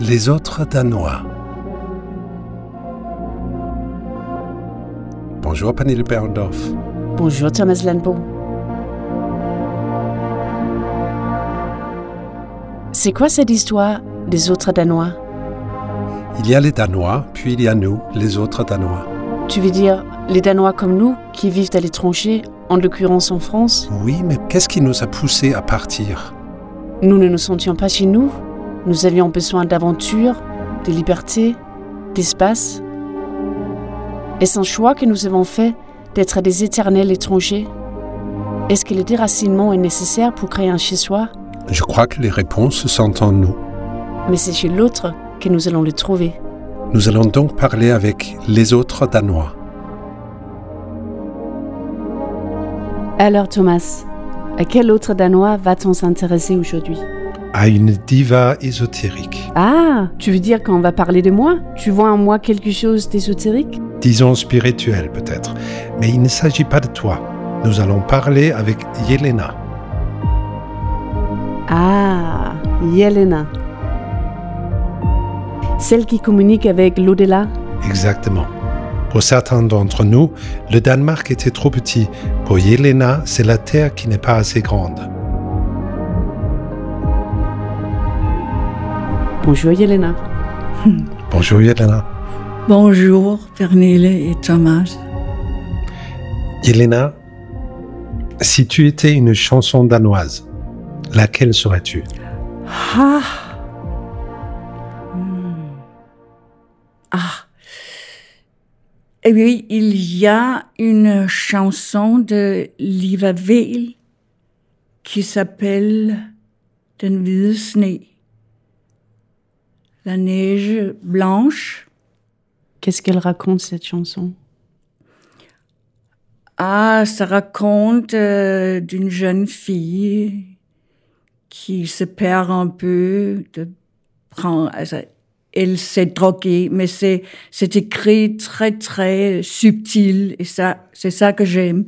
Les autres Danois. Bonjour Pernille Berndorf. Bonjour Thomas Landbo. C'est quoi cette histoire des autres Danois? Il y a les Danois, puis il y a nous, les autres Danois. Tu veux dire les Danois comme nous qui vivent à l'étranger, en l'occurrence en France? Oui, mais qu'est-ce qui nous a poussés à partir? Nous ne nous sentions pas chez nous. Nous avions besoin d'aventure, de liberté, d'espace. Est-ce un choix que nous avons fait d'être des éternels étrangers Est-ce que le déracinement est nécessaire pour créer un chez-soi? Je crois que les réponses sont en nous. Mais c'est chez l'autre que nous allons les trouver. Nous allons donc parler avec les autres Danois. Alors Thomas, à quel autre Danois va-t-on s'intéresser aujourd'hui? À une diva ésotérique. Ah, tu veux dire qu'on va parler de moi Tu vois en moi quelque chose d'ésotérique? Disons spirituel peut-être. Mais il ne s'agit pas de toi. Nous allons parler avec Yelena. Ah, Yelena. Celle qui communique avec l'au-delà? Exactement. Pour certains d'entre nous, le Danemark était trop petit. Pour Yelena, c'est la Terre qui n'est pas assez grande. Bonjour Yelena. Bonjour Yelena. Bonjour Pernille et Thomas. Yelena, si tu étais une chanson danoise, laquelle serais-tu? Ah. Hmm. Ah. Eh oui, il y a une chanson de Liva qui s'appelle Den hvide sne. La neige blanche. Qu'est-ce qu'elle raconte cette chanson? Ah, ça raconte euh, d'une jeune fille qui se perd un peu, de prendre, elle s'est droguée, mais c'est, c'est écrit très, très subtil, et ça, c'est ça que j'aime.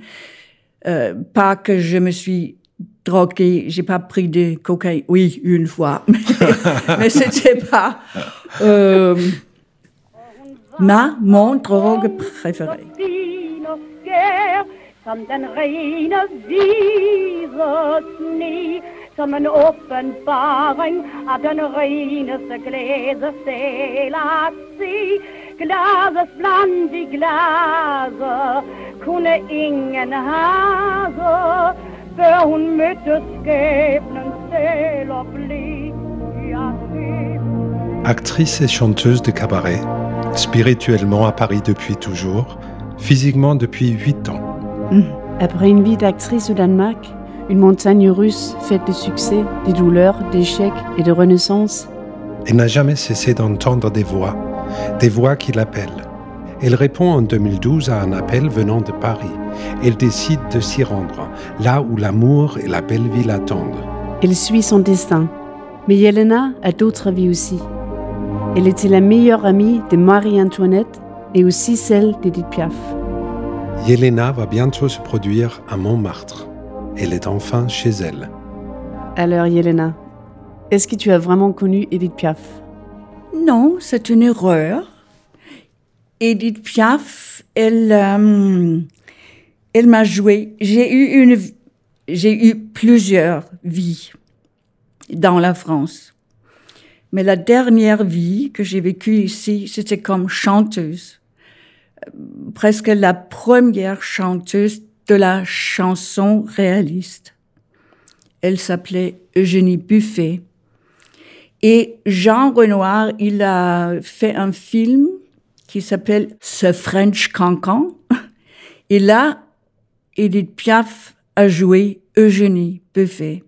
Euh, pas que je me suis droguée, j'ai pas pris de cocaïne, oui, une fois, mais, mais c'était pas, euh, ma, mon drogue préférée. Actrice et chanteuse de cabaret, spirituellement à Paris depuis toujours, physiquement depuis 8 ans. Après une vie d'actrice au Danemark, une montagne russe faite de succès, de douleurs, d'échecs et de renaissance, Elle n'a jamais cessé d'entendre des voix, des voix qui l'appellent. Elle répond en 2012 à un appel venant de Paris. Elle décide de s'y rendre, là où l'amour et la belle vie l'attendent. elle suit son destin. Mais Yelena a d'autres vies aussi. Elle était la meilleure amie de Marie-Antoinette et aussi celle d'Edith Piaf. Yelena va bientôt se produire à Montmartre. Elle est enfin chez elle. Alors Yelena, est-ce que tu as vraiment connu Edith Piaf? Non, c'est une erreur. Edith Piaf, elle, euh, elle m'a joué. J'ai eu une, j'ai eu plusieurs vies dans la France. Mais la dernière vie que j'ai vécue ici, c'était comme chanteuse. Euh, Presque la première chanteuse de la chanson réaliste. Elle s'appelait Eugénie Buffet. Et Jean Renoir, il a fait un film qui s'appelle Ce French Cancan. Et là, Edith Piaf a joué Eugénie Buffet.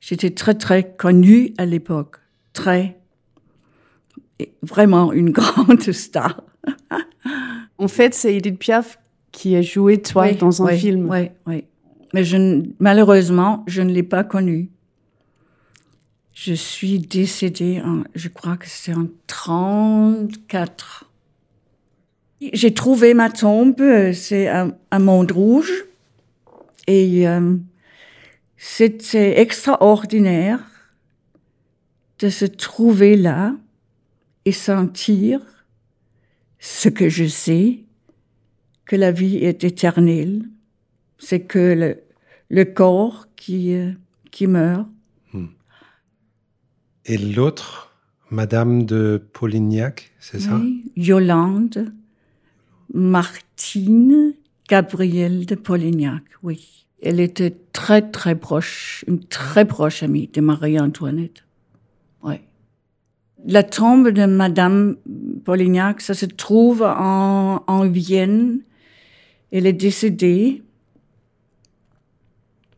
J'étais très, très connue à l'époque. Très. Et vraiment une grande star. En fait, c'est Edith Piaf qui a joué toi Oui, dans un oui, film. Oui, oui. Mais je, malheureusement, je ne l'ai pas connue. Je suis décédée en, je crois que c'est en 34. J'ai trouvé ma tombe, euh, c'est à, à Montrouge. Et euh, c'était extraordinaire de se trouver là. et sentir ce que je sais, que la vie est éternelle, c'est que le, le corps qui, euh, qui meurt. Et l'autre, Madame de Polignac, c'est ça? Oui, Yolande, Martine, Gabrielle de Polignac, oui. Elle était très, très proche, une très proche amie de Marie-Antoinette. Oui. La tombe de Madame Polignac, ça se trouve en, en Vienne. Elle est décédée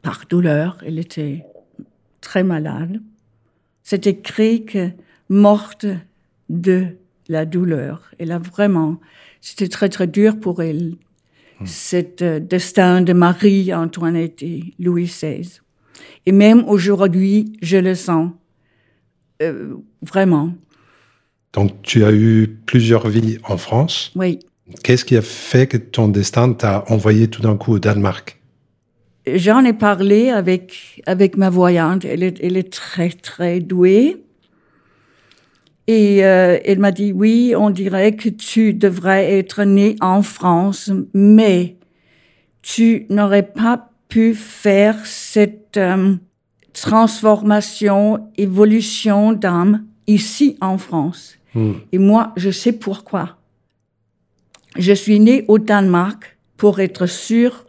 par douleur. Elle était très malade. C'est écrit que morte de la douleur. Elle a vraiment, c'était très très dur pour elle, cet euh, destin de Marie-Antoinette et Louis XVI. Et même aujourd'hui, je le sens euh, vraiment. Donc tu as eu plusieurs vies en France. Oui. Qu'est-ce qui a fait que ton destin t'a envoyé tout d'un coup au Danemark? J'en ai parlé avec, avec ma voyante. Elle est, elle est très, très douée. Et euh, elle m'a dit, oui, on dirait que tu devrais être né en France, mais tu n'aurais pas pu faire cette euh, transformation, évolution d'âme ici en France. Hmm. Et moi, je sais pourquoi. Je suis née au Danemark pour être sûre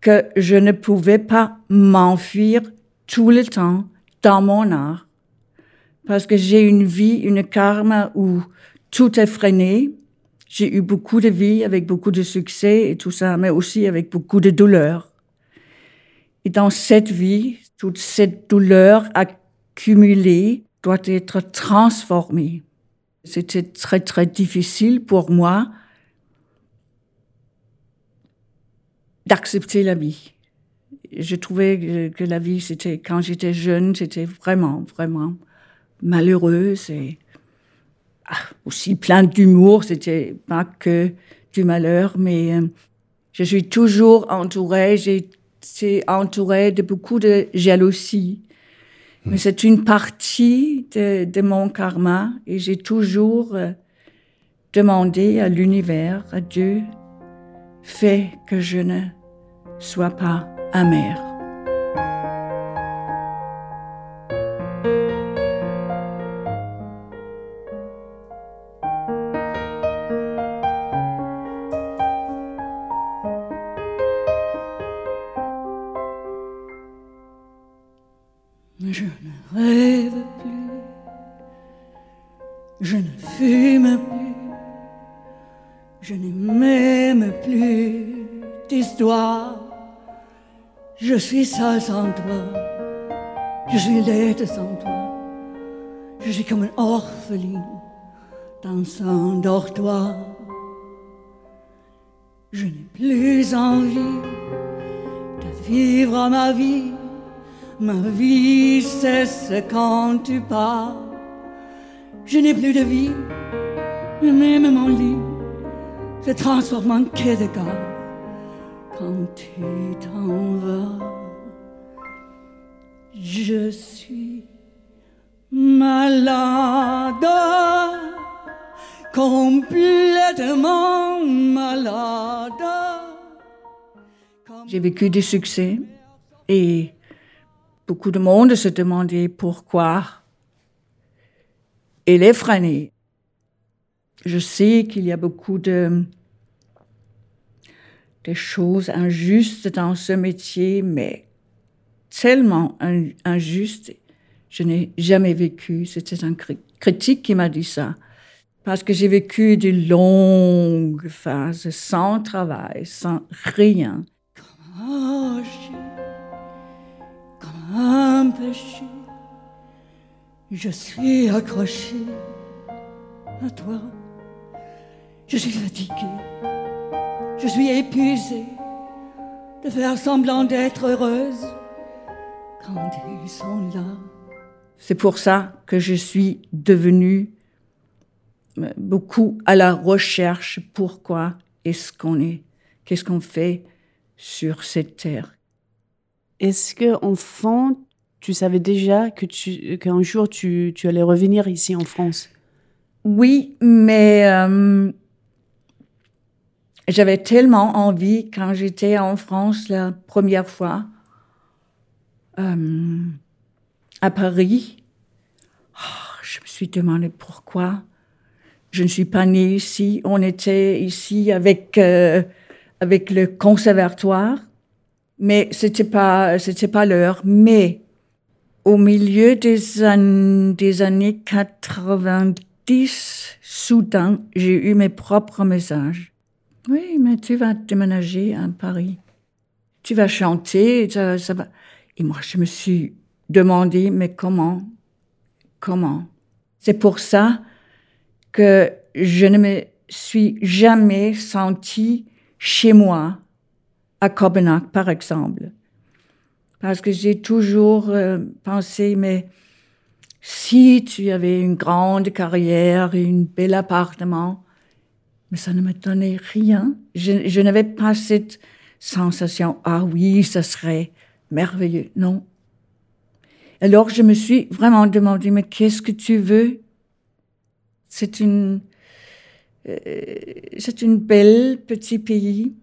que je ne pouvais pas m'enfuir tout le temps dans mon art. Parce que j'ai une vie, une karma où tout est freiné. J'ai eu beaucoup de vie avec beaucoup de succès et tout ça, mais aussi avec beaucoup de douleur. Et dans cette vie, toute cette douleur accumulée doit être transformée. C'était très, très difficile pour moi d'accepter la vie. Je trouvais que, la vie, c'était, quand j'étais jeune, c'était vraiment, vraiment malheureuse et ah, aussi plein d'humour. C'était pas que du malheur, mais euh, je suis toujours entourée, j'ai été entourée de beaucoup de jalousie. Mais c'est une partie de, de, mon karma et j'ai toujours euh, demandé à l'univers, à Dieu, fais que je ne sois pas amère. Je n'ai même plus d'histoire. Je suis seule sans toi, je suis laide sans toi, je suis comme une orpheline dans un dortoir. Je n'ai plus envie de vivre ma vie. Ma vie cesse quand tu pars. Je n'ai plus de vie, même mon lit se transforme en quai de quand tu t'en vas. Je suis malade, complètement malade. J'ai vécu du succès et beaucoup de monde se demandait pourquoi elle est freinée. Je sais qu'il y a beaucoup de, choses injustes dans ce métier, mais tellement in, injustes, je n'ai jamais vécu. C'était un critique qui m'a dit ça. Parce que j'ai vécu de longues phases sans travail, sans rien. Comment un péché. Je suis accroché à toi. Je suis fatigué. Je suis épuisé de faire semblant d'être heureuse quand ils sont là. C'est pour ça que je suis devenue beaucoup à la recherche. Pourquoi est-ce qu'on est? Qu'est-ce qu'on fait sur cette terre? Est-ce que enfant, tu savais déjà que tu qu'un jour tu, tu, allais revenir ici en France? Oui, mais euh, j'avais tellement envie quand j'étais en France la première fois euh, à Paris. Oh, je me suis demandé pourquoi je ne suis pas née ici. On était ici avec euh, avec le conservatoire, mais c'était pas pas l'heure. Mais au milieu des, des années 90, soudain, j'ai eu mes propres messages. Oui, mais tu vas déménager à Paris. Tu vas chanter, ça, va. Et moi, je me suis demandé, mais comment? Comment? C'est pour ça que je ne me suis jamais sentie chez moi à Copenhague, par exemple. Parce que j'ai toujours euh, pensé, mais si tu avais une grande carrière un bel appartement, mais ça ne me donnait rien. Je, n'avais pas cette sensation, ah oui, ça serait merveilleux. Non. Alors je me suis vraiment demandé, mais qu'est-ce que tu veux? C'est une, euh, c'est une belle petit pays,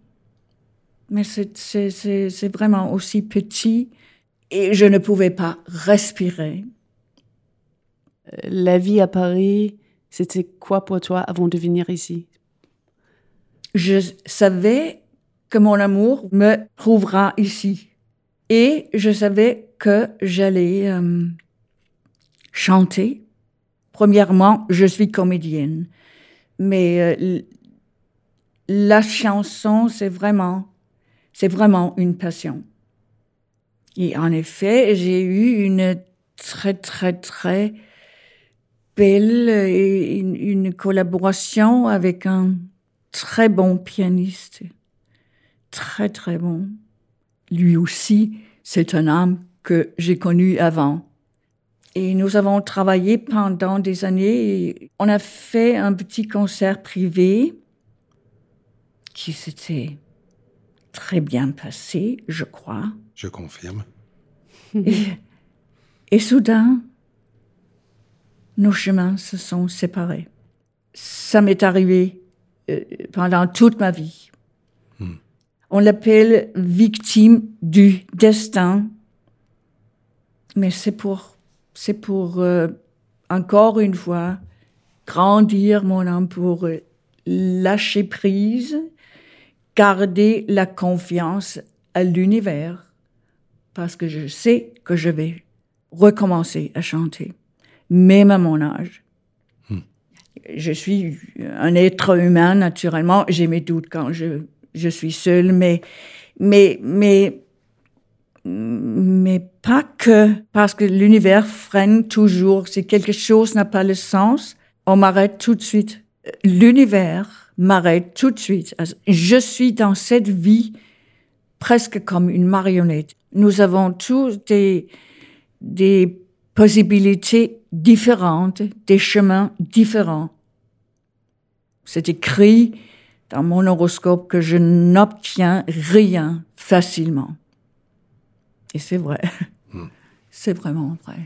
mais c'est vraiment aussi petit et je ne pouvais pas respirer. Euh, la vie à Paris, c'était quoi pour toi avant de venir ici? Je savais que mon amour me trouvera ici. Et je savais que j'allais euh, chanter. Premièrement, je suis comédienne, mais euh, la chanson, c'est vraiment, c'est vraiment une passion. Et en effet, j'ai eu une très, très, très belle une collaboration avec un très bon pianiste. Très, très bon lui aussi, c'est un homme que j'ai connu avant. Et nous avons travaillé pendant des années. on a fait un petit concert privé qui s'était très bien passé, je crois. Je confirme. Et, soudain, nos chemins se sont séparés. Ça m'est arrivé euh, pendant toute ma vie. On l'appelle victime du destin. Mais c'est pour, c'est pour euh, encore une fois grandir mon âme, pour euh, lâcher prise, garder la confiance à l'univers, parce que je sais que je vais recommencer à chanter, même à mon âge. Je suis un être humain, naturellement. J'ai mes doutes quand je je suis seule, mais, mais, mais, mais pas que parce que l'univers freine toujours. Si quelque chose n'a pas le sens, on m'arrête tout de suite. L'univers m'arrête tout de suite. Je suis dans cette vie presque comme une marionnette. Nous avons tous des, des possibilités différentes, des chemins différents. C'est écrit dans mon horoscope que je n'obtiens rien facilement. Et c'est vrai. Hmm. C'est vraiment vrai.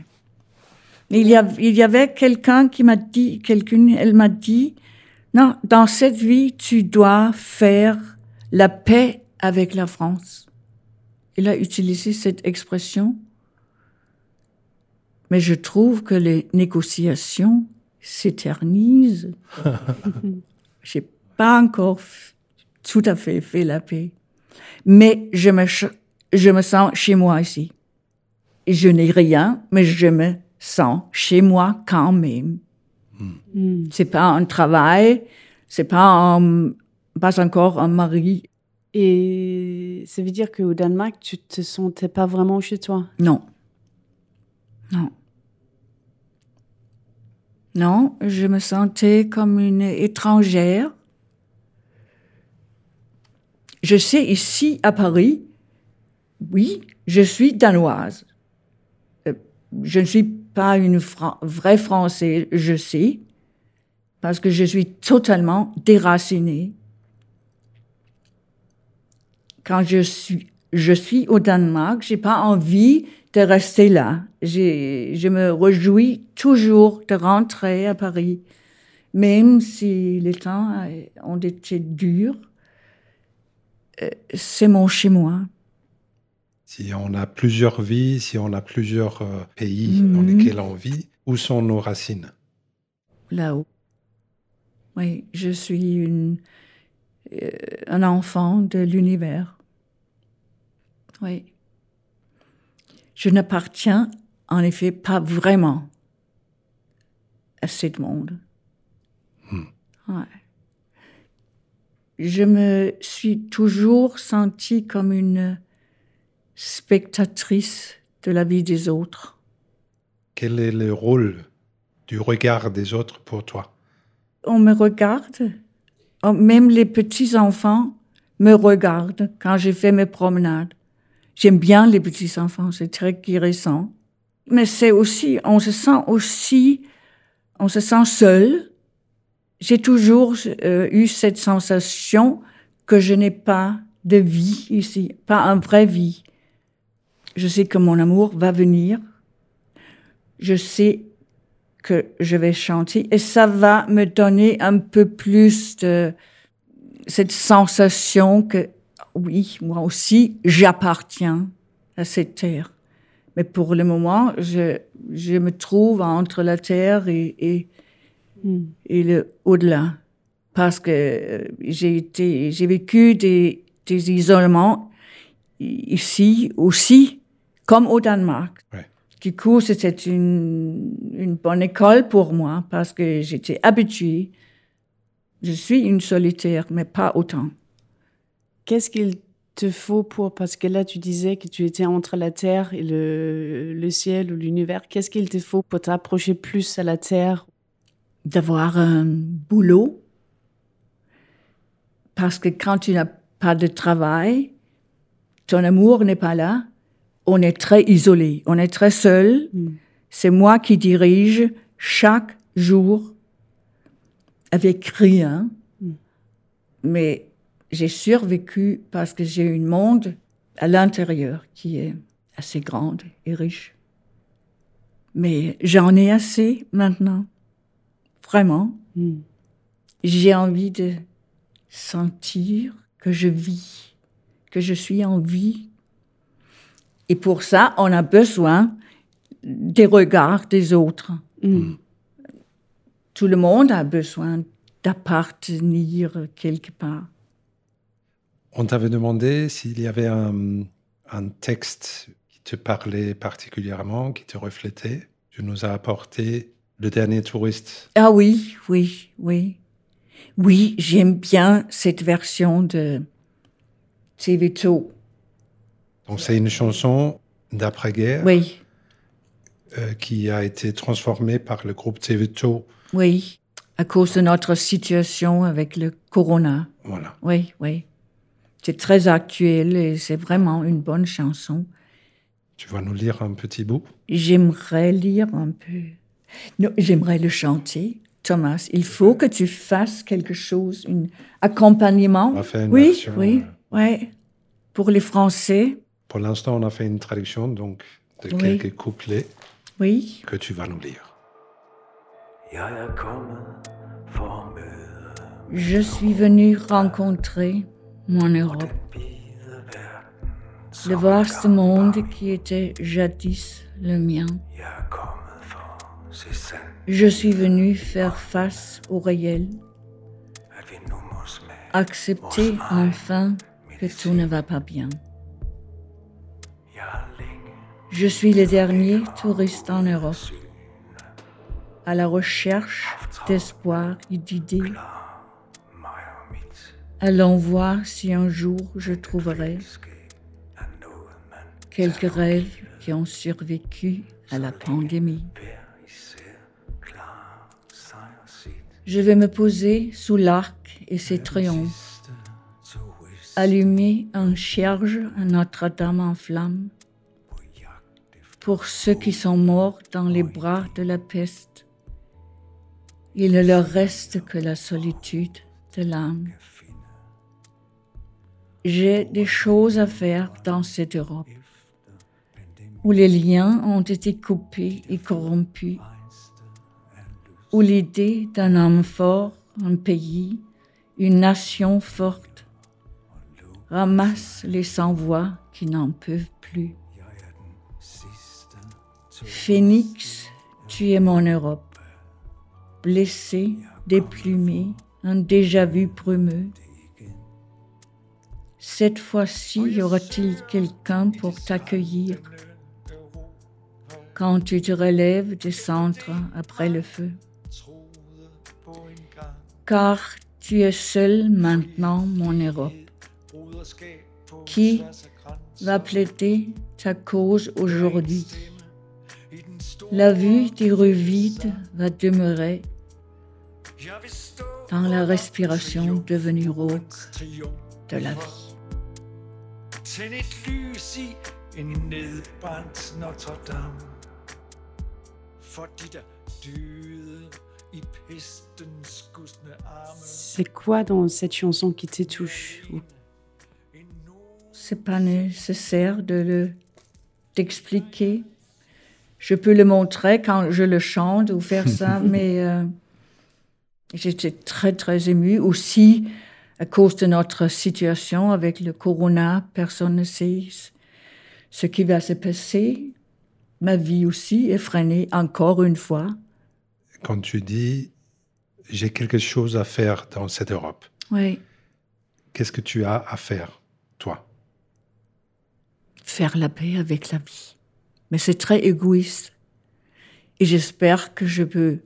Il y, a, il y avait quelqu'un qui m'a dit, quelqu'une, elle m'a dit, non, dans cette vie, tu dois faire la paix avec la France. Il a utilisé cette expression. Mais je trouve que les négociations s'éternisent. J'ai pas encore tout à fait fait la paix. Mais je me, je me sens chez moi ici. Je n'ai rien, mais je me sens chez moi quand même. Hmm. C'est pas un travail, c'est pas pas encore un mari. Et ça veut dire qu'au Danemark, tu te sentais pas vraiment chez toi? Non. Non. Non, je me sentais comme une étrangère je sais ici à Paris, oui, je suis danoise. Euh, je ne suis pas une vraie Française, je sais, parce que je suis totalement déracinée. Quand je suis, je suis au Danemark, j'ai pas envie de rester là. Je me réjouis toujours de rentrer à Paris. même si les temps euh, ont été durs, euh, c'est mon chez moi. Si on a plusieurs vies, si on a plusieurs euh, pays Mhm. dans lesquels on vit, où sont nos racines? Là-haut. Oui, je suis une, euh, un enfant de l'univers. Oui. Je n'appartiens en effet pas vraiment à ce monde. Ouais. Je me suis toujours sentie comme une spectatrice de la vie des autres. Quel est le rôle du regard des autres pour toi? On me regarde. Oh, Même les petits-enfants me regardent quand je fais mes promenades. J'aime bien les petits-enfants, c'est très guérissant. Mais c'est aussi, on se sent aussi, on se sent seul. J'ai toujours euh, eu cette sensation que je n'ai pas de vie ici, pas un vrai vie. Je sais que mon amour va venir. Je sais que je vais chanter et ça va me donner un peu plus de cette sensation que oui, moi aussi, j'appartiens à cette terre. Mais pour le moment, je, je me trouve entre la terre et, et, et le au-delà. Parce que euh, j'ai été, j'ai vécu des, des isolements i- ici aussi, comme au Danemark. Ouais. Du coup, c'était une, une bonne école pour moi parce que j'étais habituée. Je suis une solitaire, mais pas autant. Qu'est-ce qu'il te faut pour... Parce que là, tu disais que tu étais entre la Terre et le, le ciel ou l'univers. Qu'est-ce qu'il te faut pour t'approcher plus à la Terre? D'avoir un boulot. Parce que quand tu n'as pas de travail, ton amour n'est pas là. On est très isolé, on est très seul. C'est moi qui dirige chaque jour avec rien. Mais j'ai survécu parce que j'ai une monde à l'intérieur qui est assez grande et riche. Mais j'en ai assez maintenant. Vraiment. J'ai envie de sentir que je vis, que je suis en vie. Et pour ça, on a besoin des regards des autres. Tout le monde a besoin d'appartenir quelque part. On t'avait demandé s'il y avait un, un texte qui te parlait particulièrement, qui te reflétait. Tu nous as apporté Le dernier touriste. Ah oui, oui, oui. Oui, j'aime bien cette version de Tevito. Donc c'est une chanson d'après-guerre Oui, euh, qui a été transformée par le groupe Tevito. oui. À cause de notre situation avec le corona. Voilà. Oui, oui. C'est très actuel et c'est vraiment une bonne chanson. Tu vas nous lire un petit bout? J'aimerais lire un peu. Non, j'aimerais le chanter. Thomas, il faut que tu fasses quelque chose, un accompagnement. On va faire une oui, version, oui, euh, oui. Pour les Français, Pour l'instant, on a fait une traduction donc de Oui. quelques couplets oui. que tu vas nous lire. Je suis venu rencontrer mon Europe, le vaste monde qui était jadis le mien. Je suis venu faire face au réel, accepter enfin que tout ne va pas bien. Je suis le dernier touriste en Europe, à la recherche d'espoir et d'idées. Allons voir si un jour je trouverai er quelques rêves qui ont survécu à la pandémie. Je vais me poser sous l'arc et ses triomphes, allumer un cierge à Notre-Dame en flammes pour ceux qui sont morts dans les bras de la peste. Il ne leur reste que la solitude de l'âme. J'ai des choses à faire dans cette Europe où les liens ont été coupés et corrompus. où l'idée d'un homme fort, un pays, une nation forte, ramasse les sans-voix qui n'en peuvent plus. Phénix, tu es mon Europe, blessé, déplumé, un déjà-vu brumeux. Cette fois-ci, y aura-t-il quelqu'un pour t'accueillir? Quand tu te relèves des centres après le feu? Car tu es seul maintenant, mon Europe. Qui va plaider ta cause aujourd'hui? La vue des rues vides va demeurer dans la respiration devenue rauque de la vie. Tænd et lys i en nedbrændt Notre Dame. For de der døde i pestens gustne arme. C'est quoi dans cette chanson qui te touche ou C'est pas nécessaire de le d'expliquer. Je peux le montrer quand je le chante ou faire ça, mais euh, j'étais très très émue aussi à cause de notre situation avec le corona. Personne ne sait ce qui va se passer. Ma vie aussi est freinée encore une fois. Quand tu dis j'ai quelque chose à faire dans cette Europe, Oui, qu'est-ce que tu as à faire, toi? Faire la paix avec la vie. Mais c'est très égoïste. Et j'espère que je peux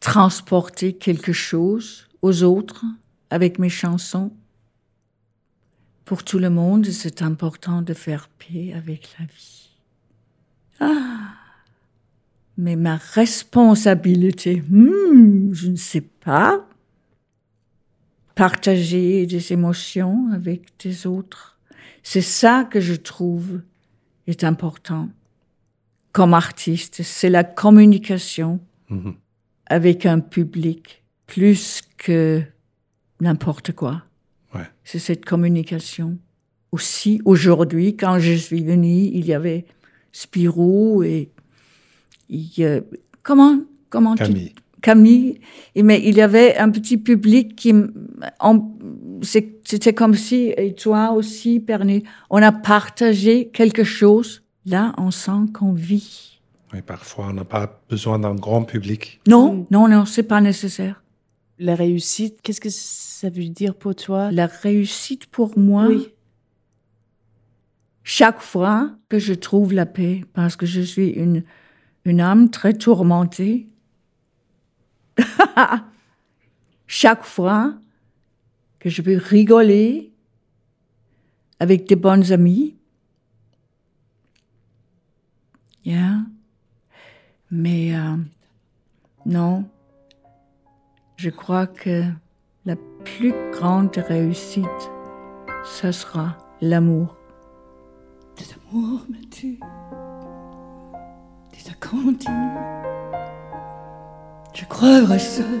transporter quelque chose aux autres avec mes chansons. Pour tout le monde, c'est important de faire paix avec la vie. Ah, mais ma responsabilité, hmm, je ne sais pas. Partager des émotions avec des autres, c'est ça que je trouve est important. Comme artiste, c'est la communication Mhm. avec un public plus que n'importe quoi. Ouais. C'est cette communication. Aussi, aujourd'hui, quand je suis venue, il y avait Spirou et comment comment tu- Camille. Camille, et mais il y avait un petit public qui, c'était comme si, et toi aussi, Pernet, on a partagé quelque chose. Là, on sent qu'on vit. Oui, parfois, on n'a pas besoin d'un grand public. Non, non, non, c'est pas nécessaire. La réussite Qu'est-ce que ça veut dire pour toi? La réussite pour moi, Oui. chaque fois que je trouve la paix, parce que je suis une, une âme très tourmentée, chaque fois que je peux rigoler avec des bonnes amies, yeah. mais euh, non, je crois que la plus grande réussite, ce sera l'amour. Cet amour me tue. Et ça continue. Je crois seul,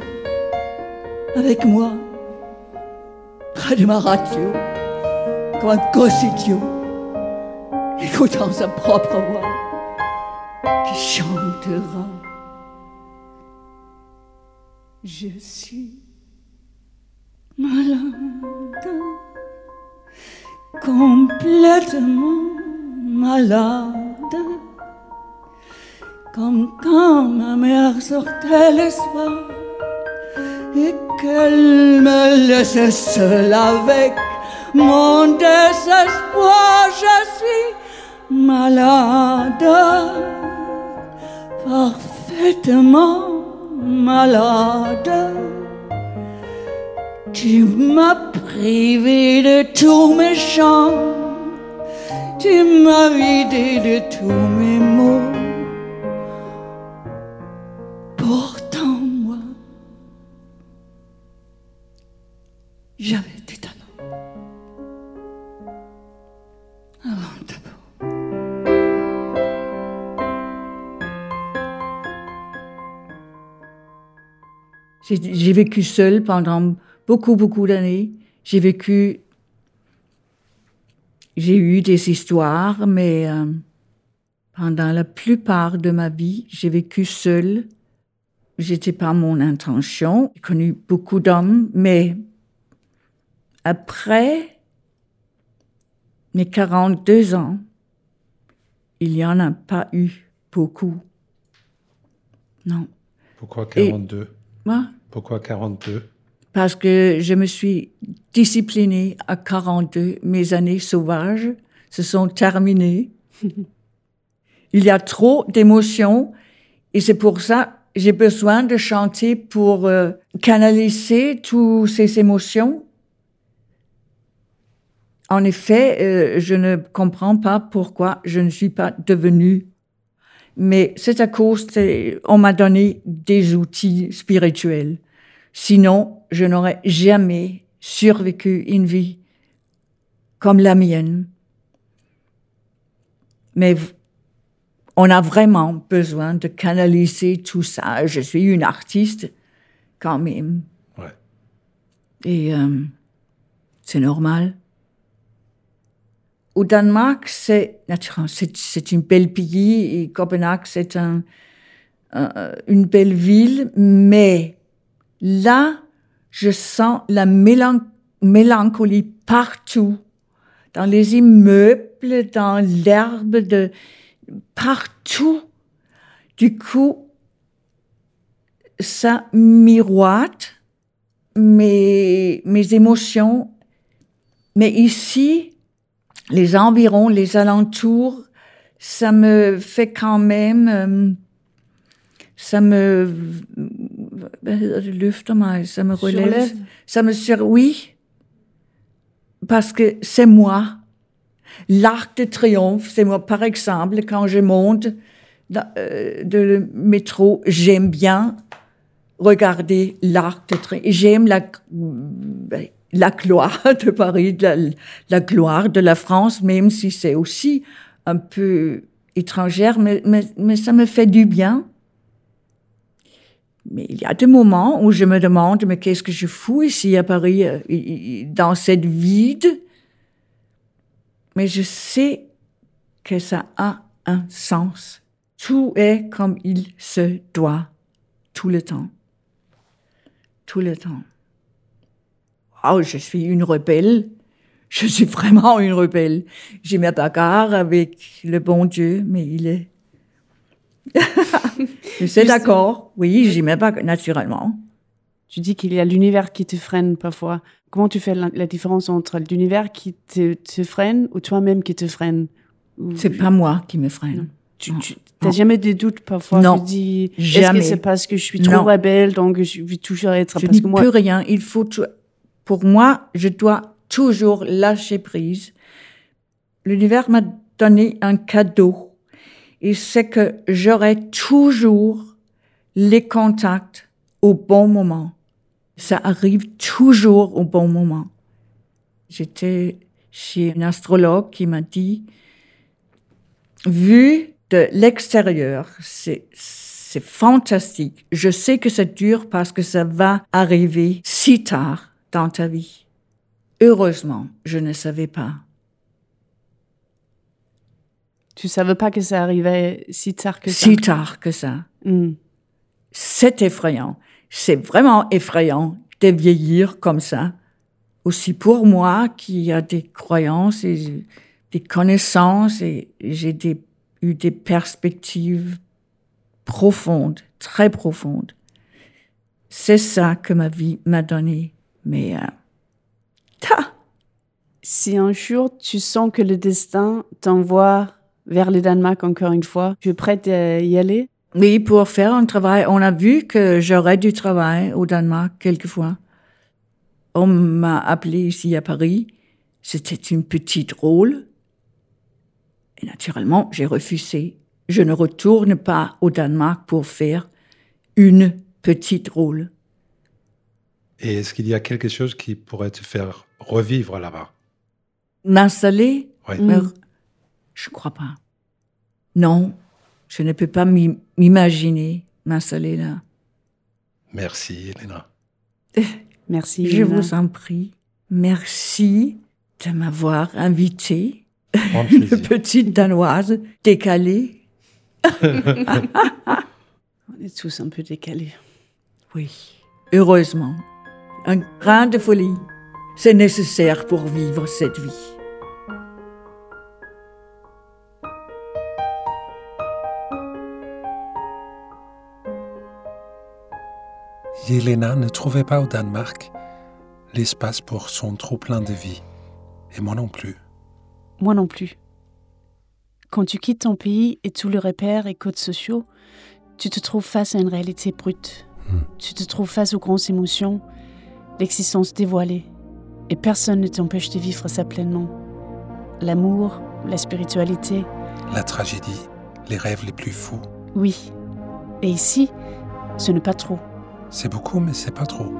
avec moi, près de ma radio, comme un gosse idiot, écoutant sa propre voix, qui chantera. Je suis malade complètement malade. Comme quand ma mère sortait le soir et qu'elle me laissait seule avec mon désespoir. Je suis malade, parfaitement malade. Tu m'as privé de tous mes chants, tu m'as vidé de tous mes J'ai vécu seule pendant beaucoup, beaucoup d'années. J'ai vécu. J'ai eu des histoires, mais euh, pendant la plupart de ma vie, j'ai vécu seule j'étais pas mon intention. J'ai connu beaucoup d'hommes, mais après mes 42 ans, il n'y en a pas eu beaucoup. Non. Pourquoi 42 Moi, Pourquoi 42 parce que je me suis disciplinée à 42. Mes années sauvages se sont terminées. Il y a trop d'émotions et c'est pour ça que j'ai besoin de chanter pour euh, canaliser toutes ces émotions. En effet, euh, je ne comprends pas pourquoi je ne suis pas devenue. Mais c'est à cause, de- on m'a donné des outils spirituels. Sinon, je n'aurais jamais survécu une vie comme la mienne. Mais on a vraiment besoin de canaliser tout ça. Je suis une artiste quand même. Ouais. Et euh, c'est normal. Au Danemark, c'est naturellement, c'est, une belle pays et Copenhague, c'est un, un- une belle ville, mais là, je sens la mélan- mélancolie partout, dans les immeubles, dans l'herbe, de partout. Du coup, ça miroite mes, mes émotions. Mais ici, les environs, les alentours, ça me fait quand même, euh, ça me, løfter mig, ça me relève, Surlève? ça me sur, oui, parce que c'est moi. L'arc de triomphe, c'est moi. Par exemple, quand je monte dans, euh, de le métro, j'aime bien regarder l'arc de triomphe. J'aime la, ben, la gloire de Paris, la, gloire de la France, même si c'est aussi un peu étrangère, mais, mais, ça me fait du bien. Mais il y a des moments où je me demande, mais qu'est-ce que je fous ici à Paris, euh, dans cette vide? Mais je sais que ça a un sens. Tout est comme il se doit, tout le temps. Tout le temps. Oh, je suis une rebelle. Je suis vraiment une rebelle. J'ai mes bagarres avec le bon Dieu, mais il est. je suis d'accord. Oui, j'ai mes bagarres, naturellement. Tu dis qu'il y a l'univers qui te freine parfois. Comment tu fais la, la différence entre l'univers qui te, te freine ou toi-même qui te freine Ou- C'est pas moi qui me freine. Tu, tu t'as jamais des doutes parfois? Non, Tu dis est-ce que c'est parce que je suis trop Non. rebelle donc je vais toujours être Je parce n'y que moi peux rien. Il faut, pour moi, je dois toujours lâcher prise. L'univers m'a donné un cadeau. Et c'est que j'aurai toujours les contacts au bon moment. Ça arrive toujours au bon moment. J'étais chez un astrologue qui m'a dit, vu de l'extérieur, c'est, fantastique. Je sais que c'est dur parce que ça va arriver si tard dans ta vie. Heureusement, je ne savais pas. tu savais pas que ça arrivait si tard que ça? Si tard que ça. Hmm. C'est effrayant. C'est vraiment effrayant de vieillir comme ça. Aussi pour moi qui a des croyances et des connaissances et j'ai eu des perspectives profondes, très profondes. C'est ça que ma vie m'a donné. Mais euh, Si un jour tu sens que le destin t'envoie vers le Danemark encore une fois, tu es prête à y aller? Oui, pour faire un travail, on a vu que j'aurais du travail au Danemark quelquefois. On m'a appelé ici à Paris. C'était une petite rôle. Et naturellement, j'ai refusé. Je ne retourne pas au Danemark pour faire une petite rôle. Et est-ce qu'il y a quelque chose qui pourrait te faire revivre là-bas? M'installer? Oui. Mais Je crois pas. Non, je ne peux pas m'im- m'imaginer m'installer là. Merci, Elena. Merci. Je vous en prie. Merci de m'avoir invité, Grand une petite danoise décalée. On est tous un peu décalés. Oui, heureusement. Un grain de folie, c'est nécessaire pour vivre cette vie. Yelena ne trouvait pas au Danemark l'espace pour son trop-plein de vie. Et moi non plus. Moi non plus. Quand tu quittes ton pays et tous les repères et codes sociaux, tu te trouves face à une réalité brute. Hmm. Tu te trouves face aux grosses émotions, l'existence dévoilée. Et personne ne t'empêche de vivre ça pleinement. L'amour, la spiritualité, La tragédie, les rêves les plus fous. oui. Et ici, ce n'est pas trop. C'est beaucoup, mais c'est pas trop.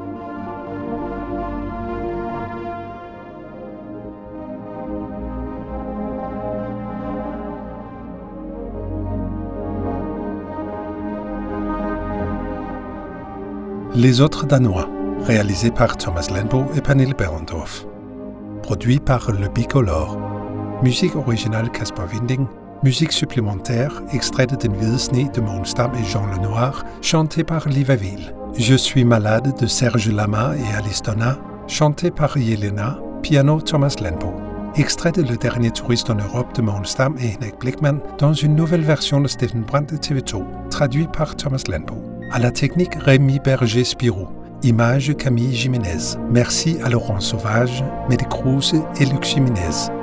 Les autres Danois, réalisé par Thomas Lenbo et Pernille Berendorf. Produit par Le Bicolore. Musique originale Caspar Winding. Musique supplémentaire, extraite Sne de Monstam et Jean Lenoir, chantée par Livaville. Je suis malade de Serge Lama et Alice Donna, chanté par Yelena, piano Thomas Lenbo. Extrait de Le Dernier Touriste en Europe de Monstam et Henrik Blickman dans une nouvelle version de Stephen Brandt de TV2, traduit par Thomas Lenbo. À la technique Rémi Berger-Spirou. Image Camille Jiménez. Merci à Laurent Sauvage, Mehdi Cruz et Luc Jiménez.